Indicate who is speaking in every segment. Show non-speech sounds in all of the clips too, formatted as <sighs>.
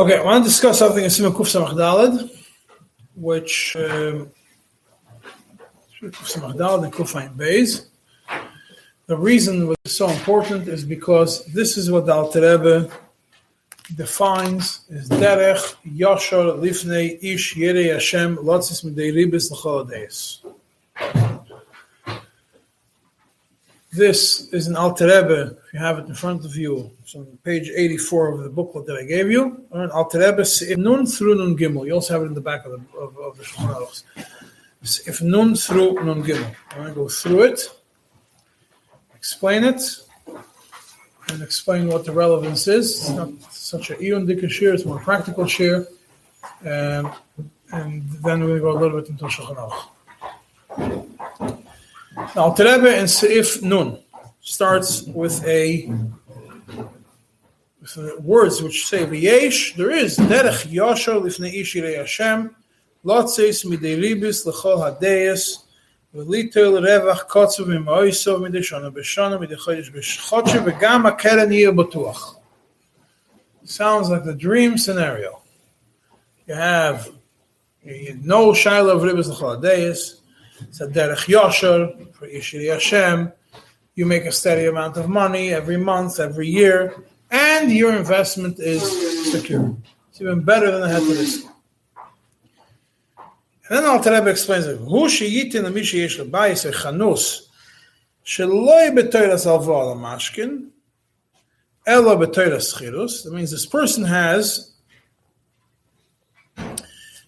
Speaker 1: Okay, I want to discuss something in Siman Kuf Samach Daled, which um, Kuf Samach Daled and Kufayin Beis. The reason it's so important is because this is what the Alter Rebbe defines as Derech Yashar Lifnei Ish Yere Hashem Lotzis Midei Ribis L'chol This is an Alter Rebbe, if you have it in front of you, it's on page 84 of the booklet that I gave you. An Alter Rebbe, Nun through Nun Gimel. You also have it in the back of the, of, of the Shulchan If Nun through Nun Gimel. I'm going to go through it, explain it, and explain what the relevance is. It's not such a Eon Dika share, it's more practical share. Um, and then we're going to go a little bit into Shulchan Aruch. Now, Terebe in Seif Nun starts with a with words which say v'yesh. There is derech yashar lifnei ishirei Hashem lotzeis midei lechol hadeyes v'litel revach kotzu v'moisov midei shana b'shana midei chodesh b'shchotche v'gam hakeren yir. Sounds like the dream scenario. You have you no shaila of ribis lechol hadeyes. A derech yashar for Yishiri Hashem. You make a steady amount of money every month, every year, and your investment is secure. It's even better than the heteris. And then Alter Rebbe explains it. Hu sheyitin a mishi yesh chanus sheloi betoiras alva ala mashkin elo betoiras chirus. That means this person has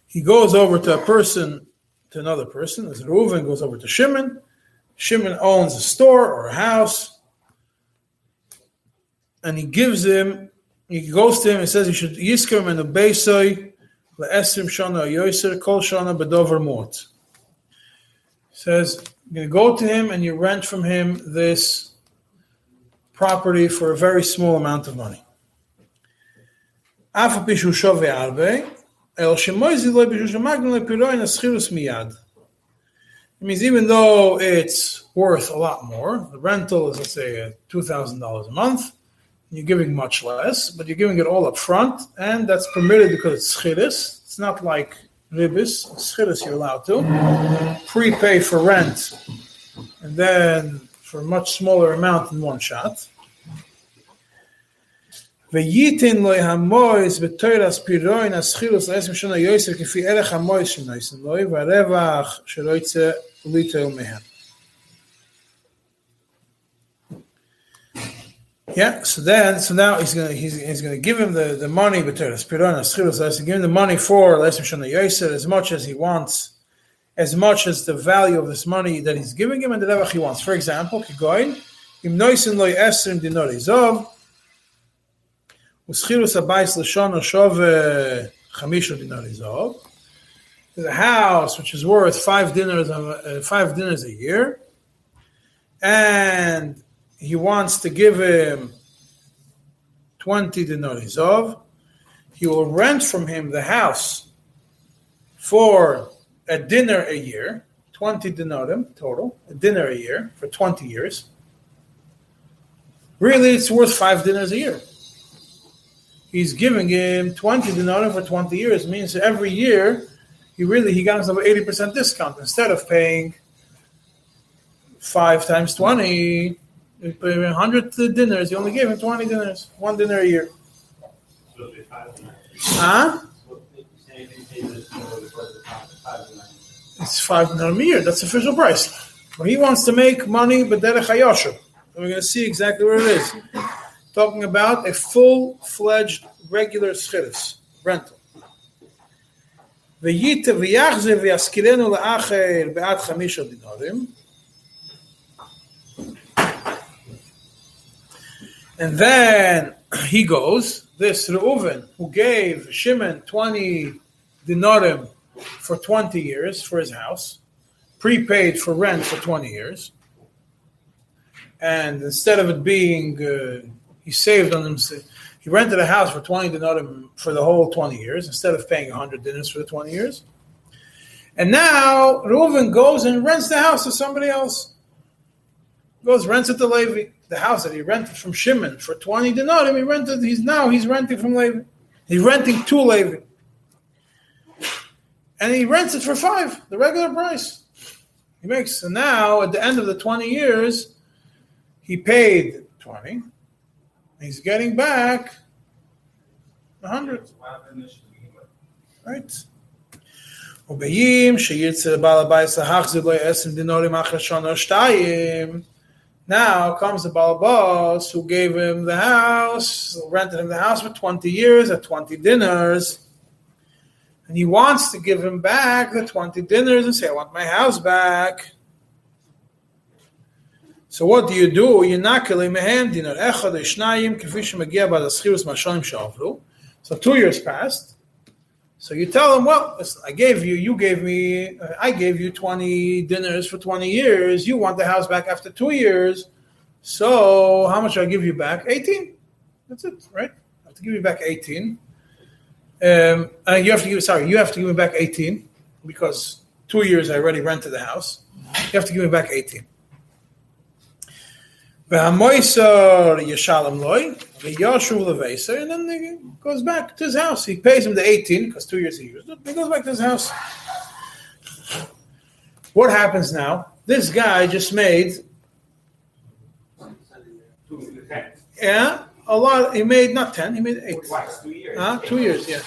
Speaker 1: he goes over to a person to another person. As Reuven goes over to Shimon. Shimon owns a store or a house, and he gives him. He goes to him and says he should yiskem and obeisoi le'esrim shana yoiser kol shana bedover mort. Says you're going to go to him and you rent from him this property for a very small amount of money. Arbe it means even though it's worth a lot more, the rental is, let's say, $2,000 a month, you're giving much less, but you're giving it all up front, and that's permitted because it's schiris. It's not like ribis. Schiris you're allowed to. Prepay for rent, and then for a much smaller amount in one shot. וייתן לו המויס בתוירס פירוין הסחילוס לעשם שנה יויסר כפי ערך המויס שנויסן לו והרווח שלא יצא ליטר מהם. Yeah, so then, so now he's gonna he's, he's gonna give him the, the money, but Pirona Schilos, give him the money for Lesim Shana Yosef as much as he wants, as much as the value of this money that he's giving him and the level he wants. For example, Kigoin, Im Noisin Loy Esrim Dinori Zov, Uschirus abayis l'shono shove chamisha dinarizov. The house, which is worth five dinars, uh, five dinars a year, and he wants to give him twenty dinarizov. He will rent from him the house for a dinar a year, twenty dinarim total, a dinar a year for twenty years. Really, it's worth five dinars a year he's giving him 20 dinar for 20 years. It means every year he really he got himself an 80% discount. Instead of paying five times 20 100 dinars he only gave him 20 dinars one dinar a year. Huh? It's five dinar a year that's the official price. But he wants to make money but derech hayosher we're going to see exactly where it is talking about a full-fledged regular schiris, rental. And then he goes, this Reuven, who gave Shimon 20 dinarim for 20 years for his house, prepaid for rent for 20 years, and instead of it being uh, he saved on himself. He rented a house for 20 dinar for the whole 20 years instead of paying 100 dinars for the 20 years. And now Reuven goes and rents the house to somebody else. Goes rents it to Levi. The house that he rented from Shimon for 20 dinar, he rented. He's now he's renting from Levi. He's renting two Levi. And he rents it for five, the regular price. He makes, so now at the end of the 20 years, he paid 20. He's getting back the hundred. Right. ובאים שירצה דינורים אחרי שתיים. Now comes the Baal boss who gave him the house, rented him the house for 20 years at 20 dinars. And he wants to give him back the 20 dinars and say, I want my house back. So what do you do? You nakeli mehem dinar echad ishnayim k'fi shemagia ba'ad aschirus mashanim. So two years passed. So you tell them, well, I gave you, you gave me, uh, I gave you 20 dinars for 20 years. You want the house back after two years. So how much I give you back? 18. That's it, right? I have to give you back 18. Um, and you have to give, sorry, you have to give me back 18 because two years I already rented the house. You have to give me back 18. And then he goes back to his house. He pays him the 18, because two years he used it. He goes back to his house. What happens now? This guy just made, yeah, a lot. He made not 10, he made 8.
Speaker 2: Twice, two years.
Speaker 1: Huh? Two years, yeah.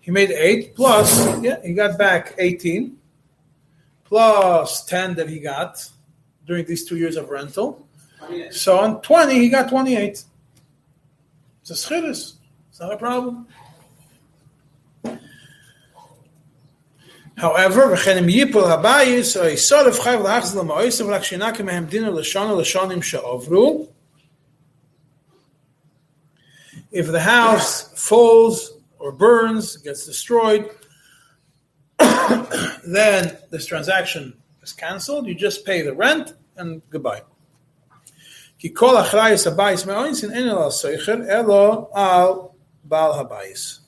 Speaker 1: He made 8, plus, yeah, he got back 18, plus 10 that he got during these two years of rental. So on 20, he got 28. It's a schidus. It's not a problem. However, וכן אם ייפול הבייס, או יסורף חייב להחזיר למאויסף, רק שינקם מהם דינר לשונה לשונים שעוברו. If the house falls or burns, gets destroyed, <coughs> then this transaction is cancelled. You just pay the rent and goodbye. Ki kol achrayis habayis me'oins in enel al elo al bal habayis.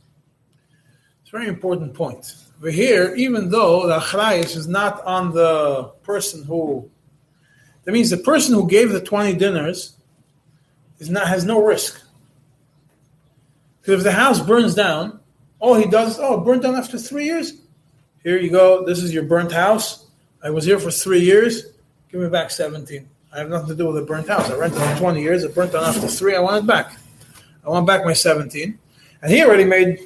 Speaker 1: It's a very important point. Over here, even though the achrayis is not on the person who, that means the person who gave the 20 dinars is not has no risk. Because if the house burns down, all he does is, oh, it burned down after three years. Here you go. This is your burnt house. I was here for three years. Give me back 17. I have nothing to do with a burnt house. I rented for 20 years. It burnt down after three. I want it back. I want back my 17. And he already made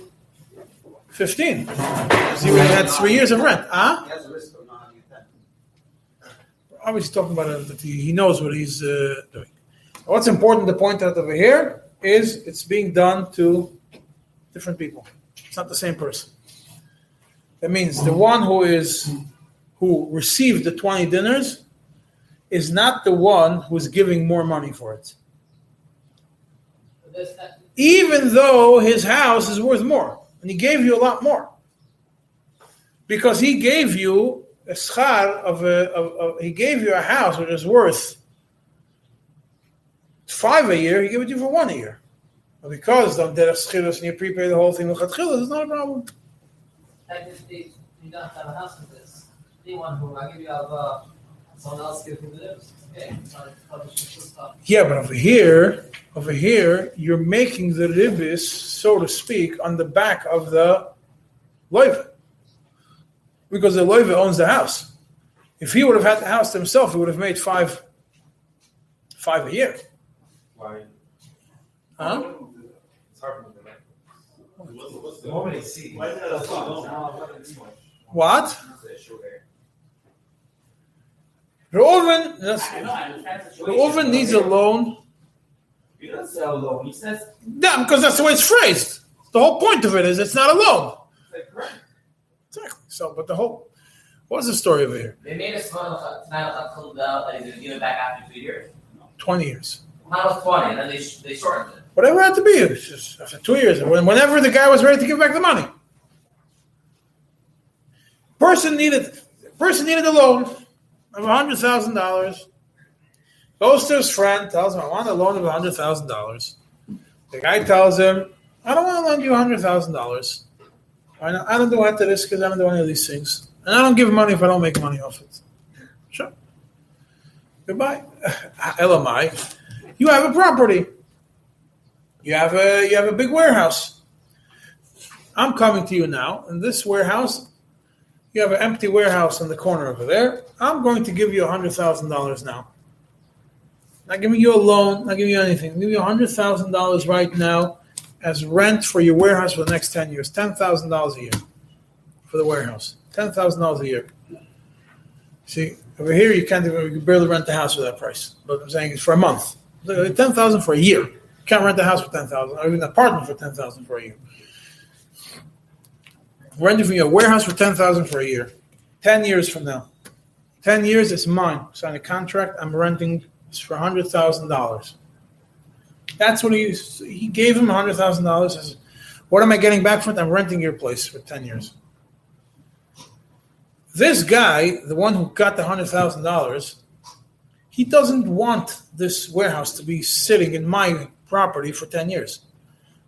Speaker 1: 15. Because he already had three years of rent. Huh?
Speaker 2: He has a risk of not having a ten.
Speaker 1: Obviously, talking about it, that he, he knows what he's uh, doing. What's important to point out over here is it's being done to different people. It's not the same person. That means the one who is who received the 20 dinars is not the one who's giving more money for it. Even though his house is worth more, and he gave you a lot more. Because he gave you a schar of a, of, of- he gave you a house which is worth five a year, he gave it to you for one a year. But because of derech schilus and you prepay the whole thing with it's not a problem.
Speaker 3: Technically, you don't have a house with this. Anyone who I give you have uh, someone else give you the lives. Okay, it's not publishing stuff.
Speaker 1: Yeah, but over here, over here, you're making the ribis, so to speak, on the back of the loiva. Because the loiva owns the house. If he would have had the house himself, he would have made five five a year.
Speaker 2: Why?
Speaker 1: Huh?
Speaker 2: It's
Speaker 1: Reuven, that's,
Speaker 4: I know, I understand the situation.
Speaker 1: Reuven needs a loan.
Speaker 4: He doesn't say a loan. He says,
Speaker 1: Yeah, because that's the way it's phrased. The whole point of it is it's not a loan. Exactly. So, but the whole what's the story over here?
Speaker 3: They made a small tonight that he's going to give it back after two years.
Speaker 1: Twenty years.
Speaker 3: Mine was 20, and then they, they shortened it.
Speaker 1: Whatever it had to be. It's just after two years. Whenever the guy was ready to give back the money. Person needed person needed a loan of hundred thousand dollars. Goes to his friend, tells him, I want a loan of hundred thousand dollars. The guy tells him, I don't want to lend you hundred thousand dollars. I don't do that to this because I don't do any of these things. And I don't give money if I don't make money off it. Sure. Goodbye. <sighs> Elamai. You have a property. You have a you have a big warehouse. I'm coming to you now, in this warehouse, you have an empty warehouse in the corner over there. I'm going to give you hundred thousand dollars now. Not giving you a loan, not giving you anything. I'm giving you hundred thousand dollars right now as rent for your warehouse for the next ten years. Ten thousand dollars a year for the warehouse. Ten thousand dollars a year. See, over here you can't even you can barely rent the house for that price. But I'm saying it's for a month. Ten thousand for a year. You can't rent a house for ten thousand, or even an apartment for ten thousand for a year. Renting from your warehouse for ten thousand for a year. Ten years from now. Ten years, it's mine. Sign a contract. I'm renting for hundred thousand dollars. That's what he he gave him hundred thousand dollars. What am I getting back for it? I'm renting your place for ten years. This guy, the one who got the hundred thousand dollars, he doesn't want this warehouse to be sitting in my property for ten years,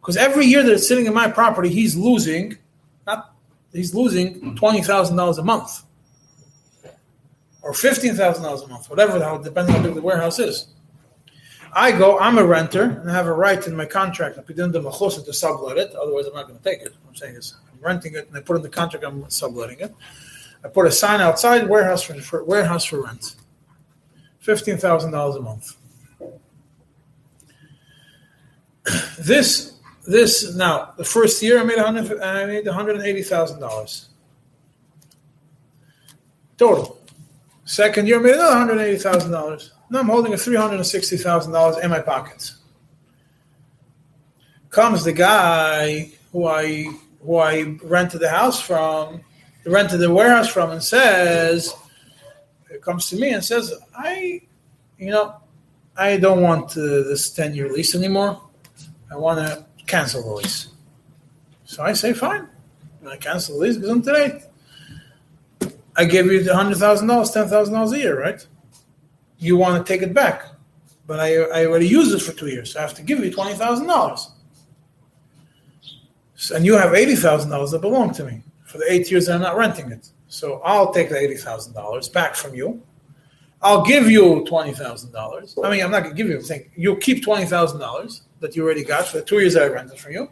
Speaker 1: because every year that it's sitting in my property, he's losing, not he's losing twenty thousand dollars a month, or fifteen thousand dollars a month, whatever, how depending on how big the warehouse is. I go, I'm a renter, and I have a right in my contract, the to sublet it, otherwise I'm not going to take it. What I'm saying is, I'm renting it, and I put in the contract, I'm subletting it. I put a sign outside, warehouse for, for warehouse for rent. Fifteen thousand dollars a month. <clears throat> This this now the first year I made hundred I made one hundred and eighty thousand dollars total. Second year I made another one hundred eighty thousand dollars. Now I'm holding a three hundred and sixty thousand dollars in my pockets. Comes the guy who I who I rented the house from, rented the warehouse from, and says, comes to me and says, I, you know, I don't want uh, this ten year lease anymore. I want to cancel the lease. So I say, fine. I cancel the lease because I'm today. I gave you the hundred thousand dollars, ten thousand dollars a year, right? You want to take it back, but I, I already used it for two years. So I have to give you twenty thousand dollars, and you have eighty thousand dollars that belong to me for the eight years that I'm not renting it. So I'll take the eighty thousand dollars back from you. I'll give you twenty thousand dollars. I mean, I'm not going to give you everything. You'll keep twenty thousand dollars that you already got for the two years I rented from you,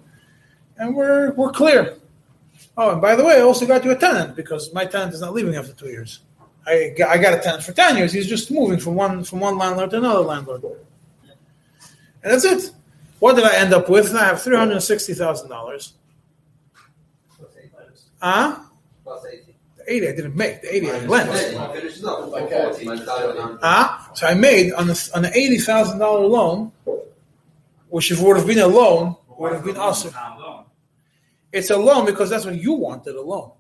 Speaker 1: and we're we're clear. Oh, and by the way, I also got you a tenant because my tenant is not leaving after two years. I got, I got a tenant for ten years. He's just moving from one from one landlord to another landlord, and that's it. What did I end up with? I have three hundred sixty thousand dollars. Huh? The eighty I didn't make. The eighty I lent. Ah, so I made on the on the eighty thousand dollar loan, which if it would have been a loan, would have been also. It's a loan because that's what you wanted a loan.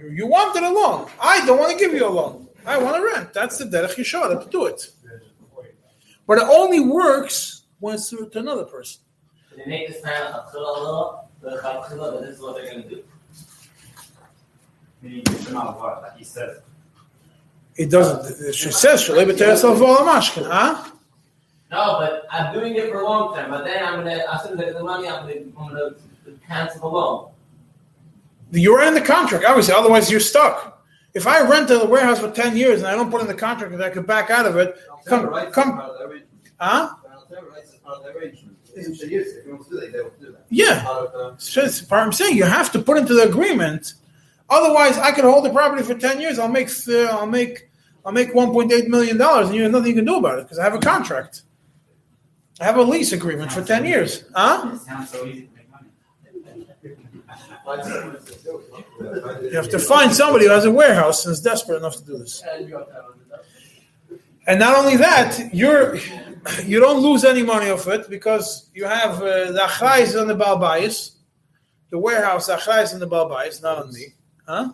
Speaker 1: You, you wanted a loan. I don't want to give you a loan. I want to rent. That's the derech yeshara to do it. But it only works when it's through to another person.
Speaker 3: They make this man a chillah, the chillah, but this is what they're going to do.
Speaker 2: Like he says.
Speaker 1: It doesn't. She says shalei b'teresel v'olamashkin. Huh?
Speaker 3: No, but I'm doing it for a long time. But then I'm gonna, as soon as I get the money, I'm gonna, I'm gonna cancel the loan.
Speaker 1: You're in the contract, obviously. Otherwise, you're stuck. If I rent a warehouse for ten years and I don't put in the contract that I could back out of it, come, come, huh? Yeah. So it's part I'm saying you have to put into the agreement. Otherwise, I could hold the property for ten years. I'll make uh, I'll make I'll make one point eight million dollars, and you have nothing you can do about it because I have a contract. I have a lease agreement for ten years. Huh?
Speaker 4: It sounds so easy to.
Speaker 1: You have to find somebody who has a warehouse and is desperate enough to do this. And not only that, you're you don't lose any money off it because you have uh, the achrayis is on the balbayis, the warehouse achrayis is on the balbayis, not on me, huh?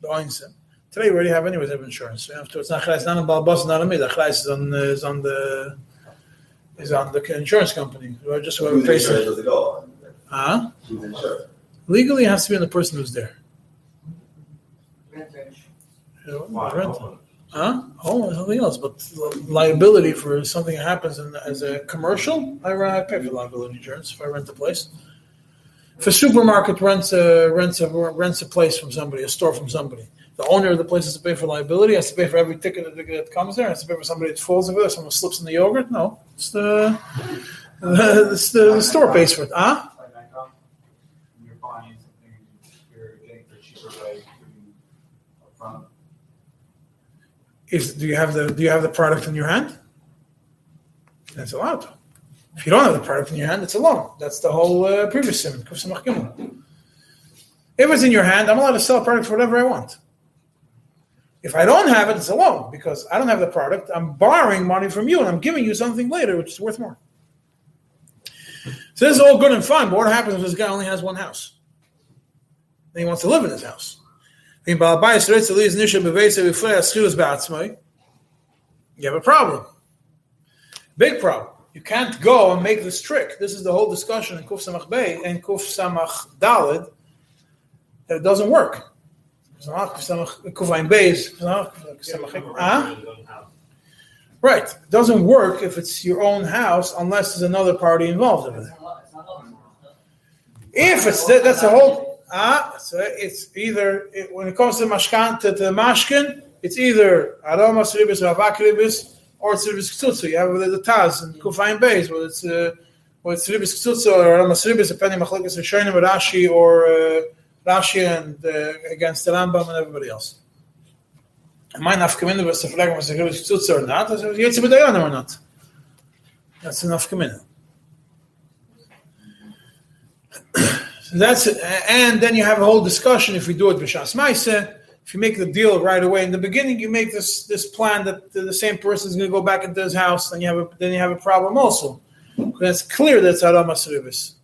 Speaker 1: The oinsim. Today we already have anyways have insurance. So after it's not achrayis, not on balbas, not on me. The achrayis is on uh, is on the is on the insurance company. Or just whoever pays it.
Speaker 5: it go?
Speaker 1: Huh? Legally, it has to be on the person who's there.
Speaker 3: Rent-rent.
Speaker 1: You know,
Speaker 2: Why?
Speaker 1: rent. Huh? Oh, something else, but liability for something that happens in, as a commercial, I, I pay for liability insurance if I rent a place. If a supermarket rents a rents a rents a place from somebody, a store from somebody, the owner of the place has to pay for liability. Has to pay for every ticket that, comes there. Has to pay for somebody that falls over there. Someone slips in the yogurt. No, it's the <laughs> The, the, the store pays for it. Huh? Is do you have the do you have the product in your hand? That's allowed. If you don't have the product in your hand, it's a loan. That's the whole uh, previous Gimel. If it's in your hand, I'm allowed to sell a product for whatever I want. If I don't have it, it's a loan because I don't have the product. I'm borrowing money from you and I'm giving you something later which is worth more. So this is all good and fun, but what happens if this guy only has one house? Then he wants to live in his house. You have a problem. Big problem. You can't go and make this trick. This is the whole discussion in Kuf Samach Bey and Kuf Samach Dalid that it doesn't work. Right. It doesn't work if it's your own house unless there's another party involved
Speaker 3: not open.
Speaker 1: If it's that, that's the whole. Ah, so it's either it, when it comes to mashkan to, to mashkin, it's either aromas ribis or avak ribis or it's ribis ktsutsu. You have the, the taz and kufayin beis, whether it's uh, whether it's ribis ktsutsu or aromas ribis, depending machlekes rishonim or Rashi or uh, Rashi and uh, against the Rambam and everybody else. Am I was to flag was ribis ktsutsu or not? It's a b'dayanim or not? That's enough. So that's and then you have a whole discussion if we do it b'shas ma'aseh. If you make the deal right away in the beginning, you make this this plan that the, the same person is going to go back into his house, then you have a then you have a problem also. It's clear that's haram service.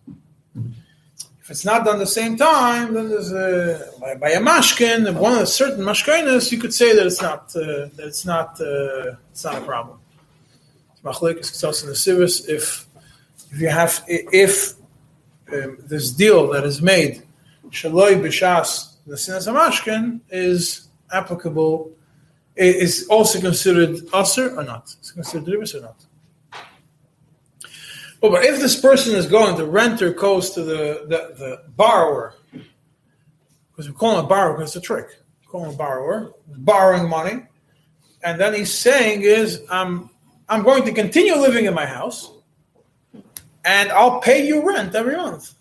Speaker 1: If it's not done the same time, then there's a by, by a mashkin, one of the certain mashkinas, you could say that it's not uh, that it's not uh, it's not a problem. Machlik is in the if if you have if um, this deal that is made shaloi b'shas the sinas hamashkin is applicable is also considered usher or not? It's considered ribis or not? Well, but if this person is going, the renter goes to the, the, the borrower, because we call him a borrower because it's a trick. We call him a borrower, borrowing money, and then he's saying is, I'm, I'm going to continue living in my house, and I'll pay you rent every month.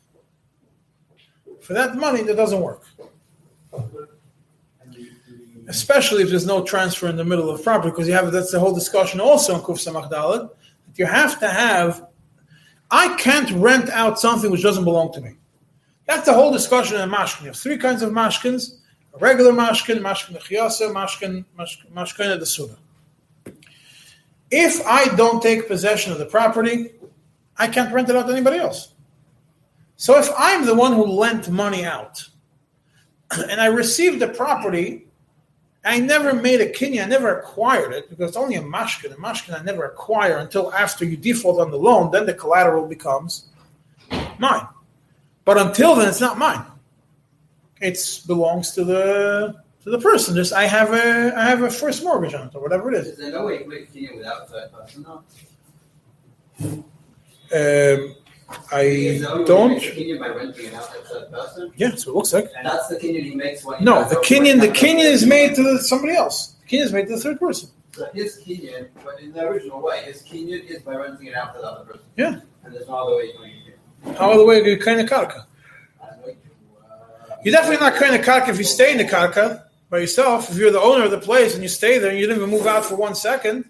Speaker 1: For that money, that doesn't work. Especially if there's no transfer in the middle of property, because you have that's the whole discussion also in Kuf Samach Dalet. that You have to have. I can't rent out something which doesn't belong to me. That's the whole discussion in mashkin. You have three kinds of mashkins: a regular mashkin, mashkin nechiyasa, mashkin mashkin the suda. If I don't take possession of the property, I can't rent it out to anybody else. So if I'm the one who lent money out <clears throat> and I received the property, I never made a kinyan, I never acquired it because it's only a mashkin. A mashkin I never acquire until after you default on the loan, then the collateral becomes mine. But until then, it's not mine. It belongs to the to the person. Just I have a I have a first mortgage on it or whatever it is.
Speaker 5: Is there no way to make it without a third person though?
Speaker 1: Um, I
Speaker 5: Is there only way to
Speaker 1: don't.
Speaker 5: make a kinyan by renting it out to a third person?
Speaker 1: Yeah, so it looks like.
Speaker 5: And that's the kinyan he makes when
Speaker 1: No, the kinyan, the. kinyan is made to somebody else. The kinyan is made to the third person.
Speaker 5: So his kinyan, but in the original way, his kinyan is by renting it out to the other person.
Speaker 1: Yeah.
Speaker 5: And there's no other way you're going to get
Speaker 1: How other way you kind of karka?
Speaker 5: I'm going to,
Speaker 1: You're definitely not kind of karka if you stay in the karka by yourself. If you're the owner of the place and you stay there and you didn't even move out for one second,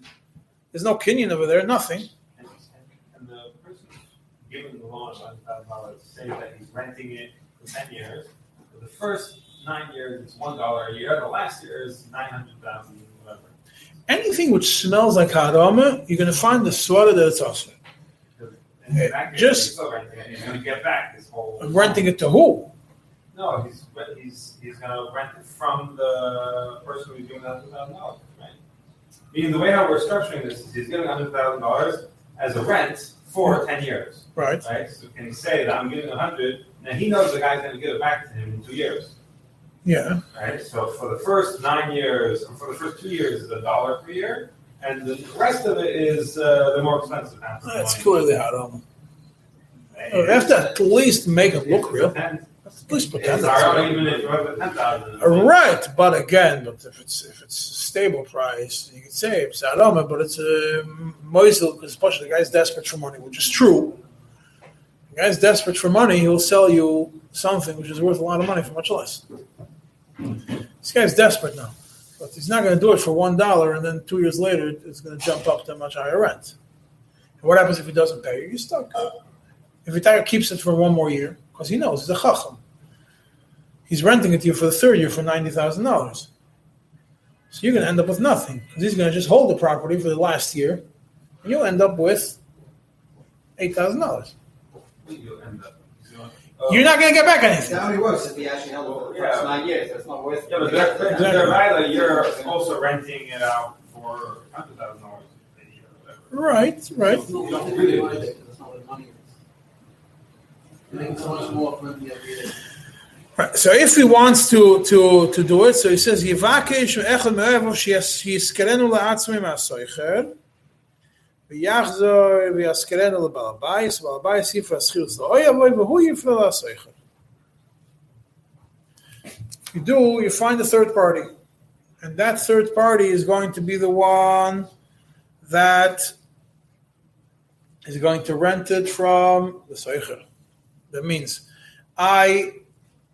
Speaker 1: there's no kinyan over there, nothing.
Speaker 4: And, and the person giving the loan of one thousand dollars say that he's renting it for ten years. For the first nine years, it's one dollar a year. The last year is nine hundred thousand, whatever.
Speaker 1: Anything which smells like harama, you're going to find the swara that it's also. Just-
Speaker 4: renting it. He's going to get back his whole.
Speaker 1: Renting it to who?
Speaker 4: No, he's he's he's going to rent it from the person who's doing that thousand dollars, right? Meaning the way how we're structuring this is he's giving hundred thousand dollars as a rent for ten years.
Speaker 1: Right.
Speaker 4: right? So can he say that I'm giving a hundred, and he knows the guy's going to give it back to him in two years,
Speaker 1: Yeah.
Speaker 4: right? So for the first nine years, or for the first two years, is a dollar per year, and the rest of it is uh, the more expensive half.
Speaker 1: That's clearly harama. Oh, You have to at least make it look real.
Speaker 4: Depends.
Speaker 1: At least put ten
Speaker 4: our
Speaker 1: thousand.
Speaker 4: even if you have the ten thousand.
Speaker 1: Right, but again, but if it's if it's a stable price, you could say it's aroma, but it's a moisel because especially the guy's desperate for money, which is true. The guy's desperate for money, he'll sell you something which is worth a lot of money for much less. This guy's desperate now, but he's not going to do it for one dollar, and then two years later it's going to jump up to a much higher rent. And what happens if he doesn't pay you? You're stuck. If tiger keeps it for one more year, because he knows he's a chacham he's renting it to you for the third year for ninety thousand dollars. So you're going to end up with nothing because he's going to just hold the property for the last year, and you'll end up with eight thousand dollars.
Speaker 4: You'll end up-
Speaker 1: You're not going to get back
Speaker 5: It
Speaker 1: anything.
Speaker 5: only works if he actually held it for the first
Speaker 4: Yeah.
Speaker 5: nine years, That's not worth it.
Speaker 4: Yeah, but they're, they're, they're you're also renting it out for hundred thousand dollars a year or whatever.
Speaker 1: Right, right.
Speaker 3: It's not what they really want to do, it's not where the money is.
Speaker 1: Right. So if he wants to to to do it, so he says Yivakesh echad me'evo sheyiskerenu la'atzmi ma'asoicher v'yachzor habayis v'al habayis yifra schilus la'oyavoy v'hu yifra la'asoicher. You do, you find a third party, and that third party is going to be the one that is going to rent it from the soicher. That means I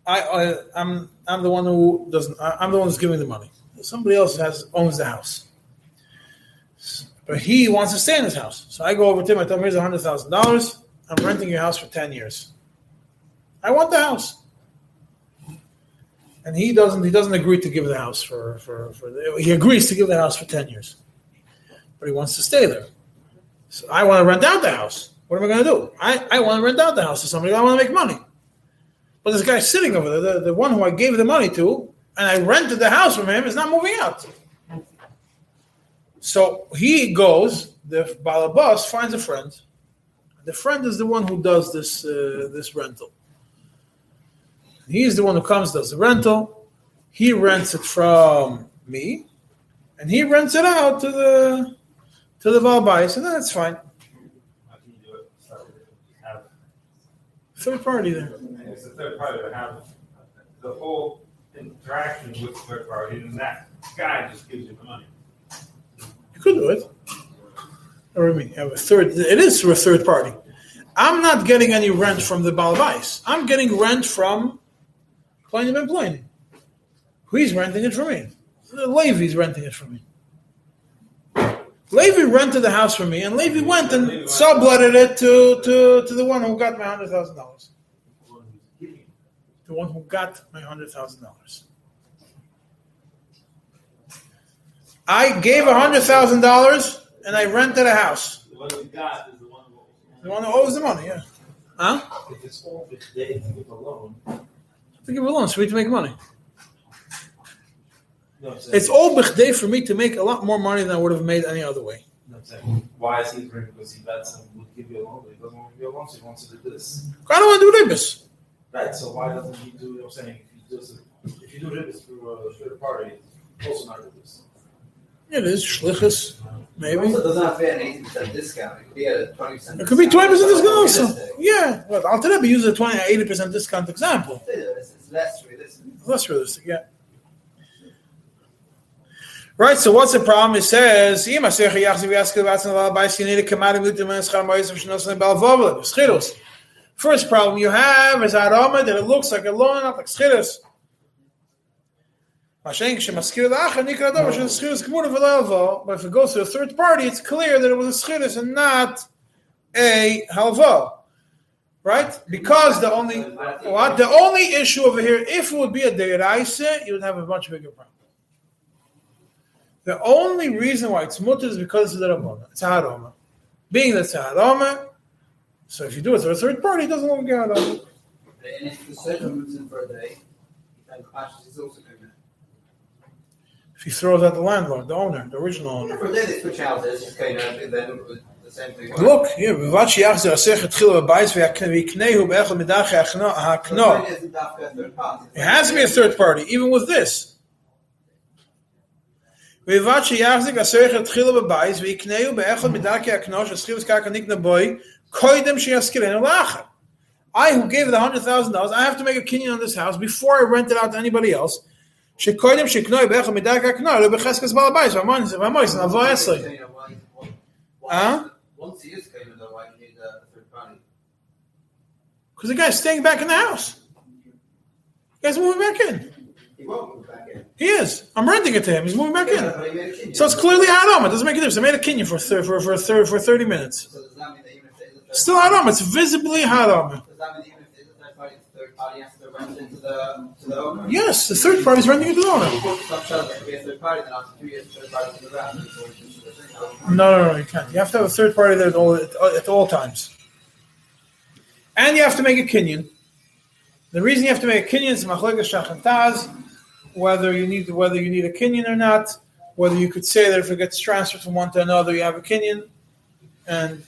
Speaker 1: I, I I'm I'm the one who doesn't. I'm the one who's giving the money. Somebody else has owns the house, but he wants to stay in his house. So I go over to him. I tell him, "Here's hundred thousand dollars. I'm renting your house for ten years. I want the house." And he doesn't. He doesn't agree to give the house for for for. The, he agrees to give the house for ten years, but he wants to stay there. So I want to rent out the house. What am I going to do? I, I want to rent out the house to somebody. I want to make money. But this guy sitting over there, the, the one who I gave the money to, and I rented the house from him, is not moving out. So he goes, the balabas finds a friend. The friend is the one who does this uh, this rental. He's the one who comes, does the rental. He rents it from me, and he rents it out to the to the balabais, and that's fine.
Speaker 4: How can you do it? Start with it. Have,
Speaker 1: Third party there.
Speaker 4: it's a third party that have the whole interaction with the third party, and that guy just gives you the money.
Speaker 1: You could do it. Or I mean, have a third. It is through a third party. I'm not getting any rent from the Balabais. I'm getting rent from Klein and Pliny. Who's renting it for me? Levi's renting it for me. Levi rented the house from me, and Levi went and subletted it to, to, to the one who got my hundred thousand dollars.
Speaker 4: The one who's giving you.
Speaker 1: The one who got my hundred thousand dollars. I gave a hundred thousand dollars and I rented a house.
Speaker 4: The one who got is the one who.
Speaker 1: The one who owes the money, yeah. Huh?
Speaker 6: If it's all if they give a loan,
Speaker 1: To give a loan, so we to make money.
Speaker 6: No, I'm
Speaker 1: It's all bichdei for me to make a lot more money than I would have made any other way.
Speaker 6: no, I'm why is he agreeing? Because he bets and would give you a loan, but he doesn't want to give you a loan, so he wants to do this.
Speaker 1: I don't want to do ribbis.
Speaker 6: Right, so why doesn't he do, you know what I'm saying, if he does it, if you do this through a third party, it's also not this.
Speaker 1: It is shlichus, maybe.
Speaker 5: Also, it doesn't have to be an eighty percent discount. It could be a twenty percent.
Speaker 1: It could be twenty percent discount also. Yeah, well, I'll tell Rebbe use a 20, 80 percent discount example.
Speaker 5: It's, it's less realistic.
Speaker 1: Less realistic, yeah. Right, so what's the problem? It says. First problem you have is aroma that it looks like a loan, not like v'lalvo. But if it goes to a third party, it's clear that it was a schirus and not a halva. Right? Because the only what the only issue over here, if it would be a deraisa, you would have a much bigger problem. The only reason why it's mutter is because it's a Rabbana. It's a Haroma. Being that it's a Haroma, so if you do it to a third party, it doesn't look good.
Speaker 5: And if the surgeon moves in for a day, then is also good.
Speaker 1: If he throws out the landlord, the owner, the original owner.
Speaker 5: For they switch houses, then the same thing.
Speaker 1: Look, yeah, what she asked, I said, "Khil be bais, we
Speaker 5: can we knehu be akhol midach akhno."
Speaker 1: It has to be a third party, even with this. ובבת שיחזיק הסך התחיל בבית ויקנהו באחד מדרכי הקנו שסחיבס קרקע נקנה בוי קודם שיזכירנו לאחר. I who gave the hundred thousand dollars, I have to make a kinyan on this house before I rent it out to anybody else. שקודם שקנוי בערך מדרג הקנוי, לא בחזקת בעל הבית, והמויס, והמויס, נבוא עשרה. Huh?
Speaker 5: Once he is claiming though, why do you need a third party?
Speaker 1: Because the guy's staying back in the house. The guy's moving back in.
Speaker 5: He won't move back in.
Speaker 1: He is. I'm renting it to him. He's moving back in.
Speaker 5: but he made a kinyan.
Speaker 1: So it's clearly haram. It doesn't make a difference. I made a kinyan for thir- for for thir- for thirty minutes.
Speaker 5: So does that mean that even if there's a third
Speaker 1: Still haram. It's visibly haram.
Speaker 5: Does that mean that even if there's a third party, the third party has to rent it to the um, to the owner?
Speaker 1: Yes, the third party is renting it to the owner.
Speaker 5: Some shells that could be a third party, then after two years, third party comes around. and it's always just the thing.
Speaker 1: No, no, no, you can't. You have to have a third party there at all, at, at all times. And you have to make a kinyan. The reason you have to make a kinyan is machlekes shachantaz, whether you need whether you need a kinyan or not, whether you could say that if it gets transferred from one to another, you have a kinyan, and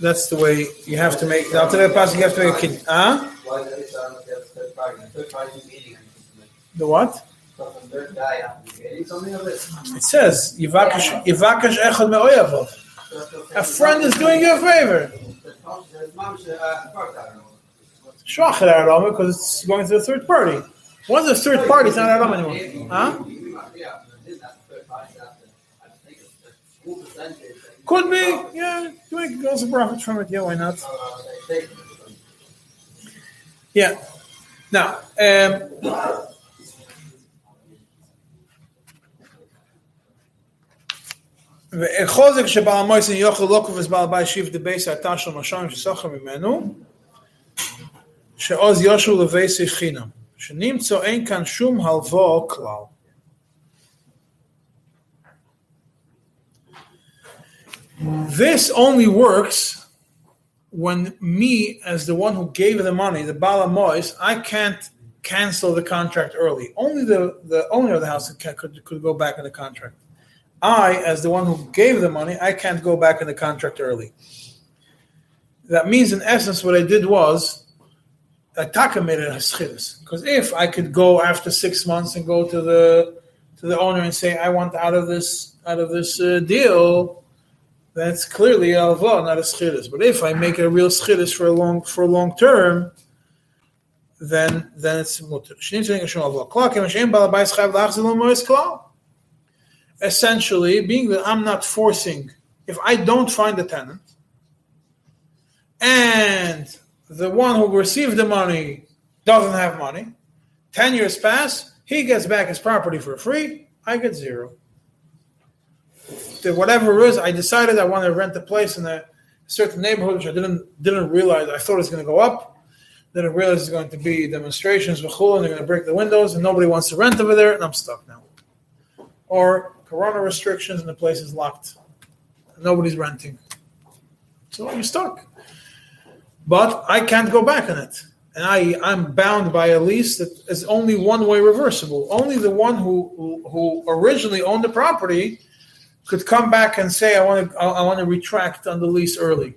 Speaker 1: that's the way you have to make. Now, today, passage you have to make a kinyan. Huh?
Speaker 5: It sound like there's a third party? The third party is eating anything from it.
Speaker 1: The what?
Speaker 5: So the third guy has to be eating something of it.
Speaker 1: Says yivakash yivakash echad me'oyavov. A friend is doing you a favor. Because it's going to the third party. Once the third party, it's not Aram anymore. Huh? Could be, yeah. You make also profit from it, yeah, why not? Yeah. Now, um, חוזק שבעל המויסן יוכל לא קובס בעל בית שיב דבייס האתר של משום שסוחר ממנו, שעוז יושו לבייסי חינם, שנמצא אין כאן שום הלוואה כלל. This only works when me, as the one who gave the money, the Bala Mois, I can't cancel the contract early. Only the, the owner of the house can, could, could go back in the contract. I, as the one who gave the money, I can't go back in the contract early. That means, in essence, what I did was, Ataka made it haschidus. Because if I could go after six months and go to the to the owner and say, I want out of this out of this uh, deal, that's clearly alva, not a schidus. But if I make a real schidus for a long for a long term, then then it's mutter. Essentially, being that I'm not forcing, if I don't find a tenant, and the one who received the money doesn't have money, ten years pass, he gets back his property for free, I get zero the whatever it is, I decided I want to rent a place in a certain neighborhood, which I didn't didn't realize. I thought it was going to go up. Then I realized it's going to be demonstrations and they're going to break the windows, and nobody wants to rent over there, and I'm stuck now. Or corona restrictions, and the place is locked. Nobody's renting. So you're stuck but I can't go back on it. And I, I'm bound by a lease that is only one way reversible. Only the one who, who, originally owned the property could come back and say, I want to, I want to retract on the lease early.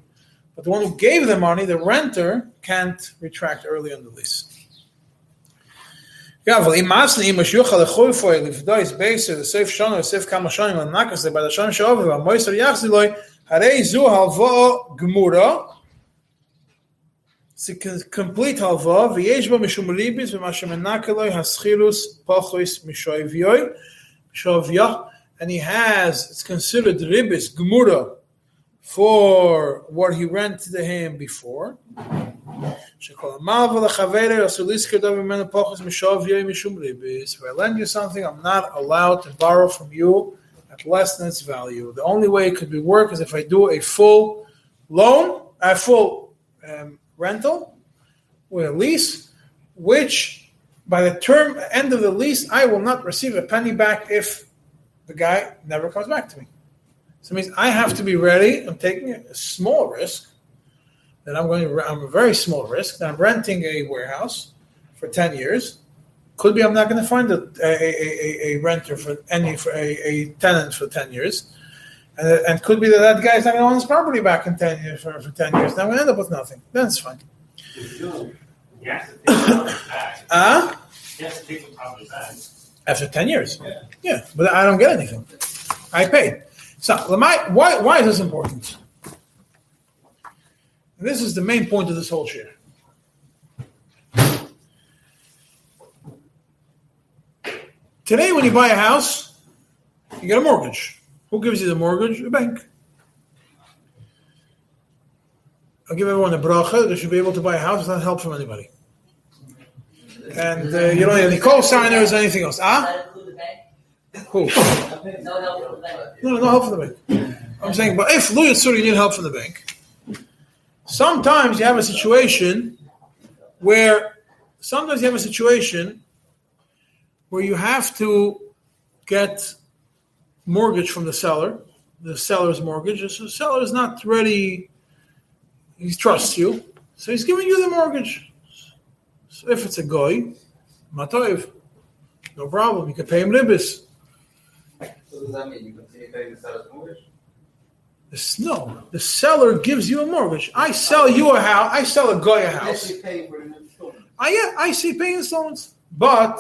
Speaker 1: But the one who gave the money, the renter, can't retract early on the lease. Yeah, זה complete הלוואה, ויש בה משום ריביס, ומה שמנקה לוי, הסחילוס פוחויס משויביוי, שויביוך, and he has, it's considered ribis, gemura, for what he rented to him before. If I lend you something, I'm not allowed to borrow from you at less than its value. The only way it could be work is if I do a full loan, a full um, rental with a lease, which by the term end of the lease, I will not receive a penny back if the guy never comes back to me. So it means I have to be ready. I'm taking a small risk. That I'm going to. I'm a very small risk. That I'm renting a warehouse for ten years. Could be I'm not going to find a, a, a, a renter for any for a, a tenant for ten years, and, and could be that that guy is not going to own his property back in 10 years for, for 10 years. Then we end up with nothing. That's fine. <coughs>
Speaker 4: Yes, huh?
Speaker 1: After 10 years.
Speaker 4: Yeah.
Speaker 1: yeah. but I don't get anything. I paid. So, why, why is this important? And this is the main point of this whole share. Today, when you buy a house, you get a mortgage. Who gives you the mortgage? A bank. I'll give everyone a bracha. They should be able to buy a house without help from anybody. And uh, you don't need any co-signers or anything else. Ah?
Speaker 3: that include the bank?
Speaker 1: Who?
Speaker 3: No help from the bank.
Speaker 1: No, no help from the bank. I'm saying, but if Louis Tsuri you need help from the bank, sometimes you have a situation where sometimes you have a situation where you have to get mortgage from the seller, the seller's mortgage. So the seller is not ready. He trusts you, so he's giving you the mortgage. So if it's a goy, matoiv, no problem. You can pay him ribis.
Speaker 5: So does that mean you continue paying the seller's mortgage?
Speaker 1: This- No, the seller gives you a mortgage. I sell you a house. I sell a guy a house.
Speaker 5: Actually paying for an.
Speaker 1: I yeah, I see pay installments, but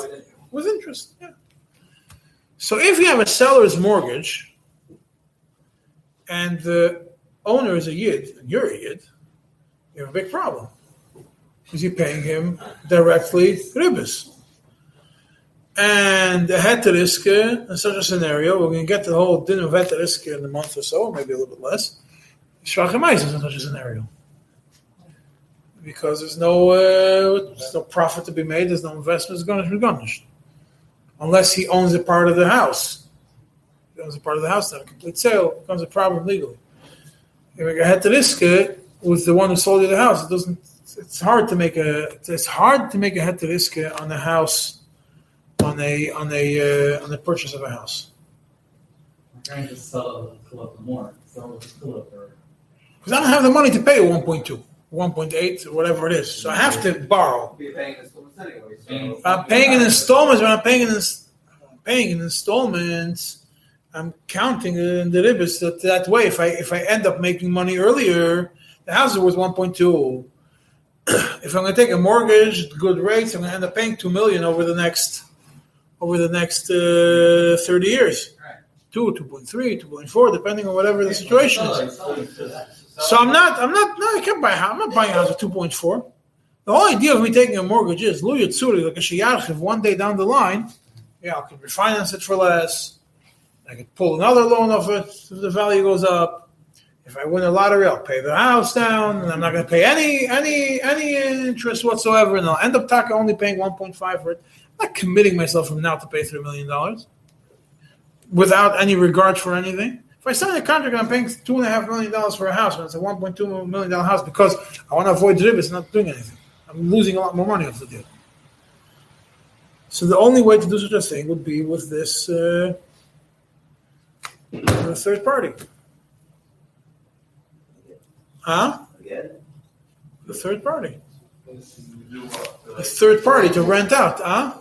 Speaker 1: with interest. Yeah. So if you have a seller's mortgage, and the owner is a yid, and you're a yid, you have a big problem because you're paying him directly ribis. And the heter iska, in such a scenario, we're going to get the whole din of heter iska in a month or so, maybe a little bit less. Shvachemais is in such a scenario. Because there's no, uh, there's no profit to be made, there's no investment, it's going to be garnished. Unless he owns a part of the house. If he owns a part of the house, not a complete sale, it becomes a problem legally. If you had heter iska with the one who sold you the house, it doesn't, it's hard to make a, it's hard to make a heter iska on a house on a on a uh, on the purchase of a house
Speaker 7: I'm trying to sell it, pull up more, sell it, pull up or.
Speaker 1: because I don't have the money to pay 1.2, 1.8, or whatever it is. So I have to borrow.
Speaker 5: You're paying installments
Speaker 1: I'm paying in installments. When I'm paying in paying in installments, I'm counting in the ribis that that way. If I if I end up making money earlier, the house is worth 1.2. <clears throat> if I'm going to take a mortgage, good rates, I'm going to end up paying two million over the next over the next uh, 30 years. Two, 2.3, 2.4, depending on whatever the situation is. So I'm not, I'm not, no, I can't buy a house. I'm not buying a house at 2.4. The whole idea of me taking a mortgage is, Louis Tsuri, like a Shiyarchiv, one day down the line, yeah, I could refinance it for less. I could pull another loan off it if the value goes up. If I win a lottery, I'll pay the house down, and I'm not going to pay any any any interest whatsoever, and I'll end up taka only paying 1.5 for it. I'm not committing myself from now to pay three million dollars without any regard for anything. If I sign a contract I'm paying two and a half million dollars for a house, and it's a 1.2 million dollar house because I want to avoid I'm not doing anything. I'm losing a lot more money off the deal. So the only way to do such a thing would be with this uh, third party. Huh? The third party. A third party to rent out, huh?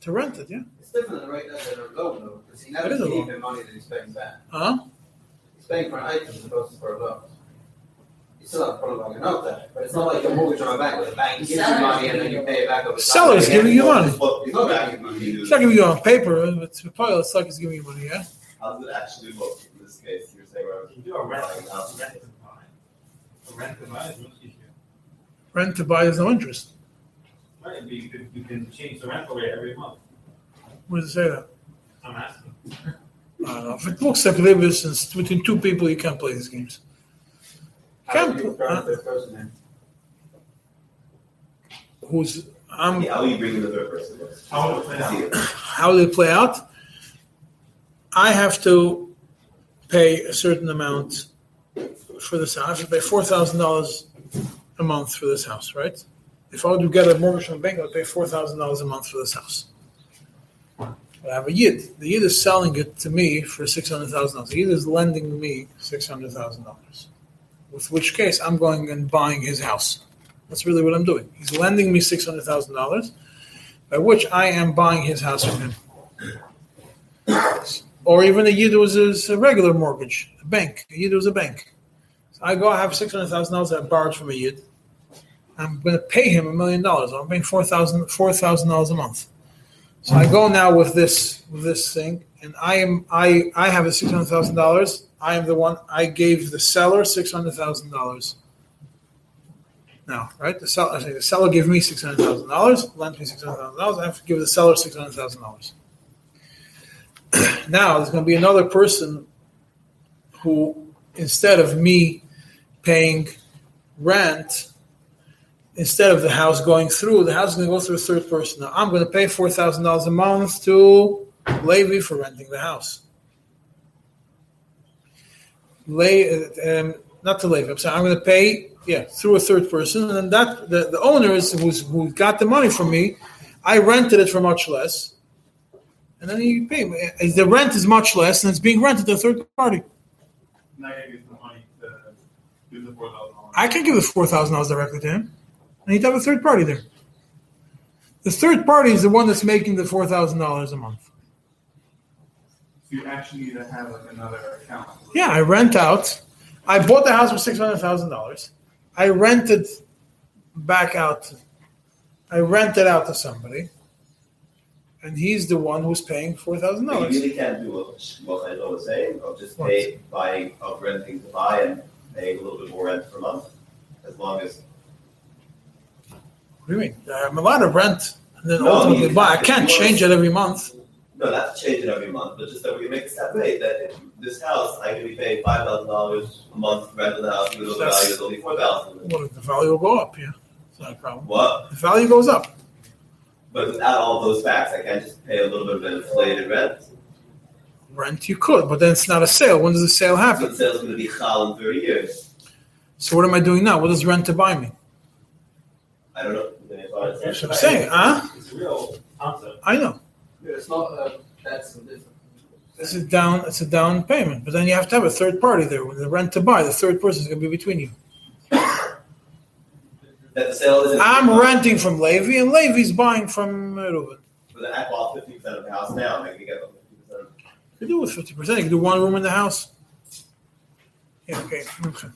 Speaker 1: To rent it, yeah.
Speaker 5: It's different than right now than a loan though, because he never
Speaker 1: It is a
Speaker 5: gave him money that he's paying back.
Speaker 1: Huh?
Speaker 5: He's paying for an item as opposed to for a loan. You still have to put it like a note there, but it's not like a mortgage on a bank where the bank gives you money and then you pay it back over time.
Speaker 1: Seller's giving you money.
Speaker 5: He's not giving you money.
Speaker 1: It's not giving you on paper, but to Paul, it's like giving you money, yeah?
Speaker 8: How does it actually look in this case? You're saying where
Speaker 4: You do a rent, a rent to buy. A rent to buy is much easier.
Speaker 1: Rent to buy is no interest.
Speaker 4: Right, but you can, you can change the rental rate every month.
Speaker 1: Where does it say that?
Speaker 4: I'm asking.
Speaker 1: I don't know. If it looks like ribis and between two people, you can't play these games.
Speaker 5: How
Speaker 1: Can't
Speaker 5: do you
Speaker 1: put-
Speaker 5: grant this person in?
Speaker 1: Who's um, I'm
Speaker 8: How are you bringing the third person?
Speaker 4: How would it play out? <clears throat>
Speaker 1: how do they play out? I have to pay a certain amount for this house. I have to pay four thousand dollars a month for this house, right? If I were to get a mortgage from a bank, I would pay four thousand dollars a month for this house. But I have a yid. The yid is selling it to me for six hundred thousand dollars. The yid is lending me six hundred thousand dollars. With which case, I'm going and buying his house. That's really what I'm doing. He's lending me six hundred thousand dollars by which I am buying his house from him. Or even a yid was a regular mortgage, a bank. A yid was a bank. So I go, I have six hundred thousand dollars I borrowed from a yid. I'm going to pay him a million dollars. I'm paying four thousand four thousand dollars a month. So I go now with this with this thing, and I am I I have a six hundred thousand dollars. I am the one I gave the seller six hundred thousand dollars. Now, right? The seller, the seller gave me six hundred thousand dollars, lent me six hundred thousand dollars. I have to give the seller six hundred thousand dollars. now there's going to be another person who, instead of me paying rent, instead of the house going through, the house is going to go through a third person. Now I'm going to pay four thousand dollars a month to Levi for renting the house. Le, um, not to Levi. I'm sorry. I'm going to pay, yeah, through a third person, and then that the, the owner is who's who got the money from me. I rented it for much less, and then you pay. me. The rent is much less, and it's being rented to a third party.
Speaker 2: Now you get the money to do the four thousand dollars.
Speaker 1: I can give the four thousand dollars directly to him. I need to have a third party there. The third party is the one that's making the four thousand dollars a month.
Speaker 2: So you actually need to have like another account.
Speaker 1: Yeah, I rent out. I bought the house for six hundred thousand dollars. I rented back out. I rented out to somebody, and he's the one who's paying four thousand
Speaker 8: But you
Speaker 1: dollars.
Speaker 8: really can't do what what I was saying, of just pay, buying, of renting to buy and paying a little bit more rent per month. As long as,
Speaker 1: What do you mean? I'm allowed to rent and then
Speaker 8: No,
Speaker 1: ultimately buy. I can't change it every month.
Speaker 8: No, not to change it every month, but just that we can make it that if this house, I could be paying five thousand dollars a month to rent the house, even though the
Speaker 1: That's-
Speaker 8: value is only four thousand.
Speaker 1: Well, the value will go up. Yeah, it's not a problem.
Speaker 8: What?
Speaker 1: The value goes up.
Speaker 8: But without all those facts, I can't just pay a little bit of an inflated rent.
Speaker 1: Rent you could, but then it's not a sale. When does the sale happen?
Speaker 8: the sale's gonna be chal in thirty years.
Speaker 1: So what am I doing now? What does rent to buy me?
Speaker 8: I don't know.
Speaker 1: That's what I'm saying, huh?
Speaker 4: It's a real concept.
Speaker 1: I know.
Speaker 5: It's not, uh, that's some different.
Speaker 1: It's a down. It's a down payment, but then you have to have a third party there. When the rent to buy, the third person is going to be between you.
Speaker 8: That the sale isn't.
Speaker 1: I'm renting from Levi, and Levi's buying from uh, Reuben.
Speaker 8: But then I bought fifty percent of the house now, I can get fifty percent.
Speaker 1: You do with fifty percent. You can do one room in the house. Yeah. Okay. okay.